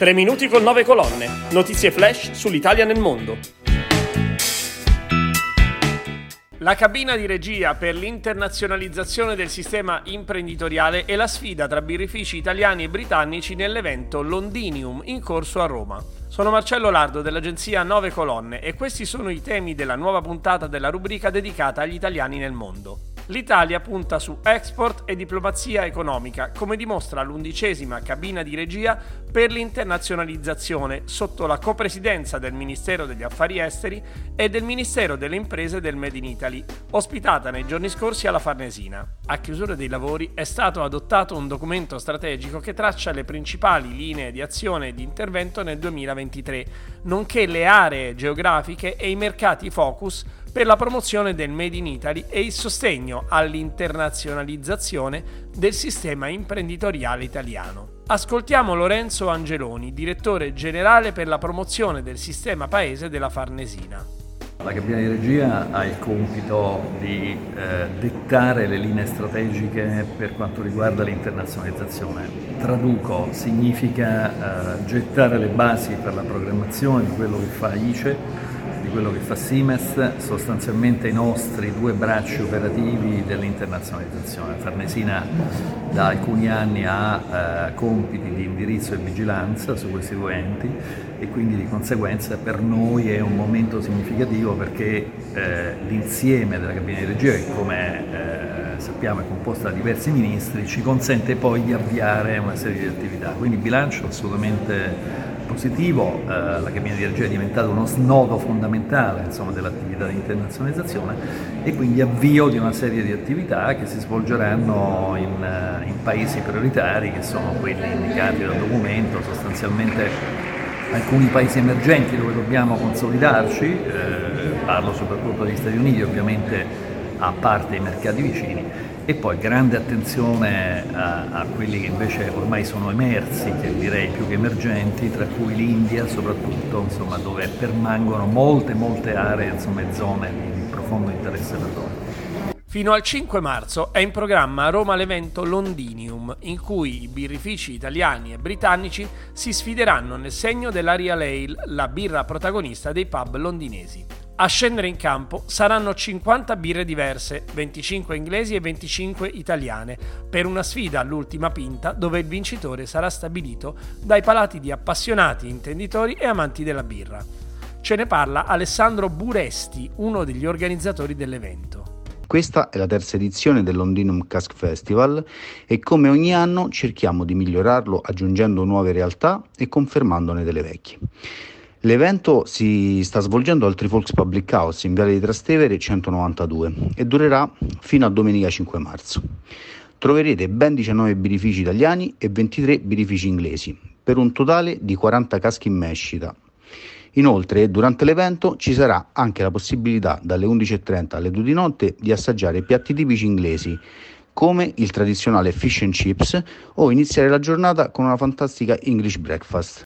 3 minuti con 9 colonne. Notizie flash sull'Italia nel mondo. La cabina di regia per l'internazionalizzazione del sistema imprenditoriale è la sfida tra birrifici italiani e britannici nell'evento Londinium in corso a Roma. Sono Marcello Lardo dell'agenzia 9 Colonne e questi sono i temi della nuova puntata della rubrica dedicata agli italiani nel mondo. L'Italia punta su export e diplomazia economica, come dimostra l'undicesima cabina di regia per l'internazionalizzazione sotto la copresidenza del Ministero degli Affari Esteri e del Ministero delle Imprese del Made in Italy, ospitata nei giorni scorsi alla Farnesina. A chiusura dei lavori è stato adottato un documento strategico che traccia le principali linee di azione e di intervento nel 2023, nonché le aree geografiche e i mercati focus per la promozione del Made in Italy e il sostegno all'internazionalizzazione del sistema imprenditoriale italiano. Ascoltiamo Lorenzo Angeloni, direttore generale per la promozione del sistema paese della Farnesina. La cabina di regia ha il compito di eh, dettare le linee strategiche per quanto riguarda l'internazionalizzazione. Traduco, significa eh, gettare le basi per la programmazione di quello che fa ICE quello che fa Siemens, sostanzialmente i nostri due bracci operativi dell'internazionalizzazione. Farnesina da alcuni anni ha eh, compiti di indirizzo e vigilanza su questi due enti e quindi di conseguenza per noi è un momento significativo perché eh, l'insieme della cabina di regia, che come eh, sappiamo è composta da diversi ministri, ci consente poi di avviare una serie di attività. Quindi bilancio assolutamente positivo, eh, la cabina di regia è diventata uno snodo fondamentale insomma, dell'attività di internazionalizzazione e quindi avvio di una serie di attività che si svolgeranno in, eh, in paesi prioritari che sono quelli indicati dal documento, sostanzialmente alcuni paesi emergenti dove dobbiamo consolidarci, eh, parlo soprattutto degli Stati Uniti ovviamente a parte i mercati vicini e poi grande attenzione a, a, quelli che invece ormai sono emersi, che direi più che emergenti, tra cui l'India soprattutto, insomma, dove permangono molte, molte aree e zone di profondo interesse per loro. Fino al 5 marzo è in programma a Roma l'evento Londinium, in cui i birrifici italiani e britannici si sfideranno nel segno dell'Aria Ale, la birra protagonista dei pub londinesi. A scendere in campo saranno 50 birre diverse, 25 inglesi e 25 italiane, per una sfida all'ultima pinta dove il vincitore sarà stabilito dai palati di appassionati, intenditori e amanti della birra. Ce ne parla Alessandro Buresti, uno degli organizzatori dell'evento. Questa è la terza edizione del Londinum Cask Festival e come ogni anno cerchiamo di migliorarlo aggiungendo nuove realtà e confermandone delle vecchie. L'evento si sta svolgendo al Trifolks Public House in Viale di Trastevere 192 e durerà fino a domenica 5 marzo. Troverete ben 19 birrifici italiani e 23 birrifici inglesi, per un totale di 40 caschi in mescita. Inoltre, durante l'evento ci sarà anche la possibilità dalle 11.30 alle 2 di notte di assaggiare piatti tipici inglesi, come il tradizionale fish and chips, o iniziare la giornata con una fantastica English breakfast.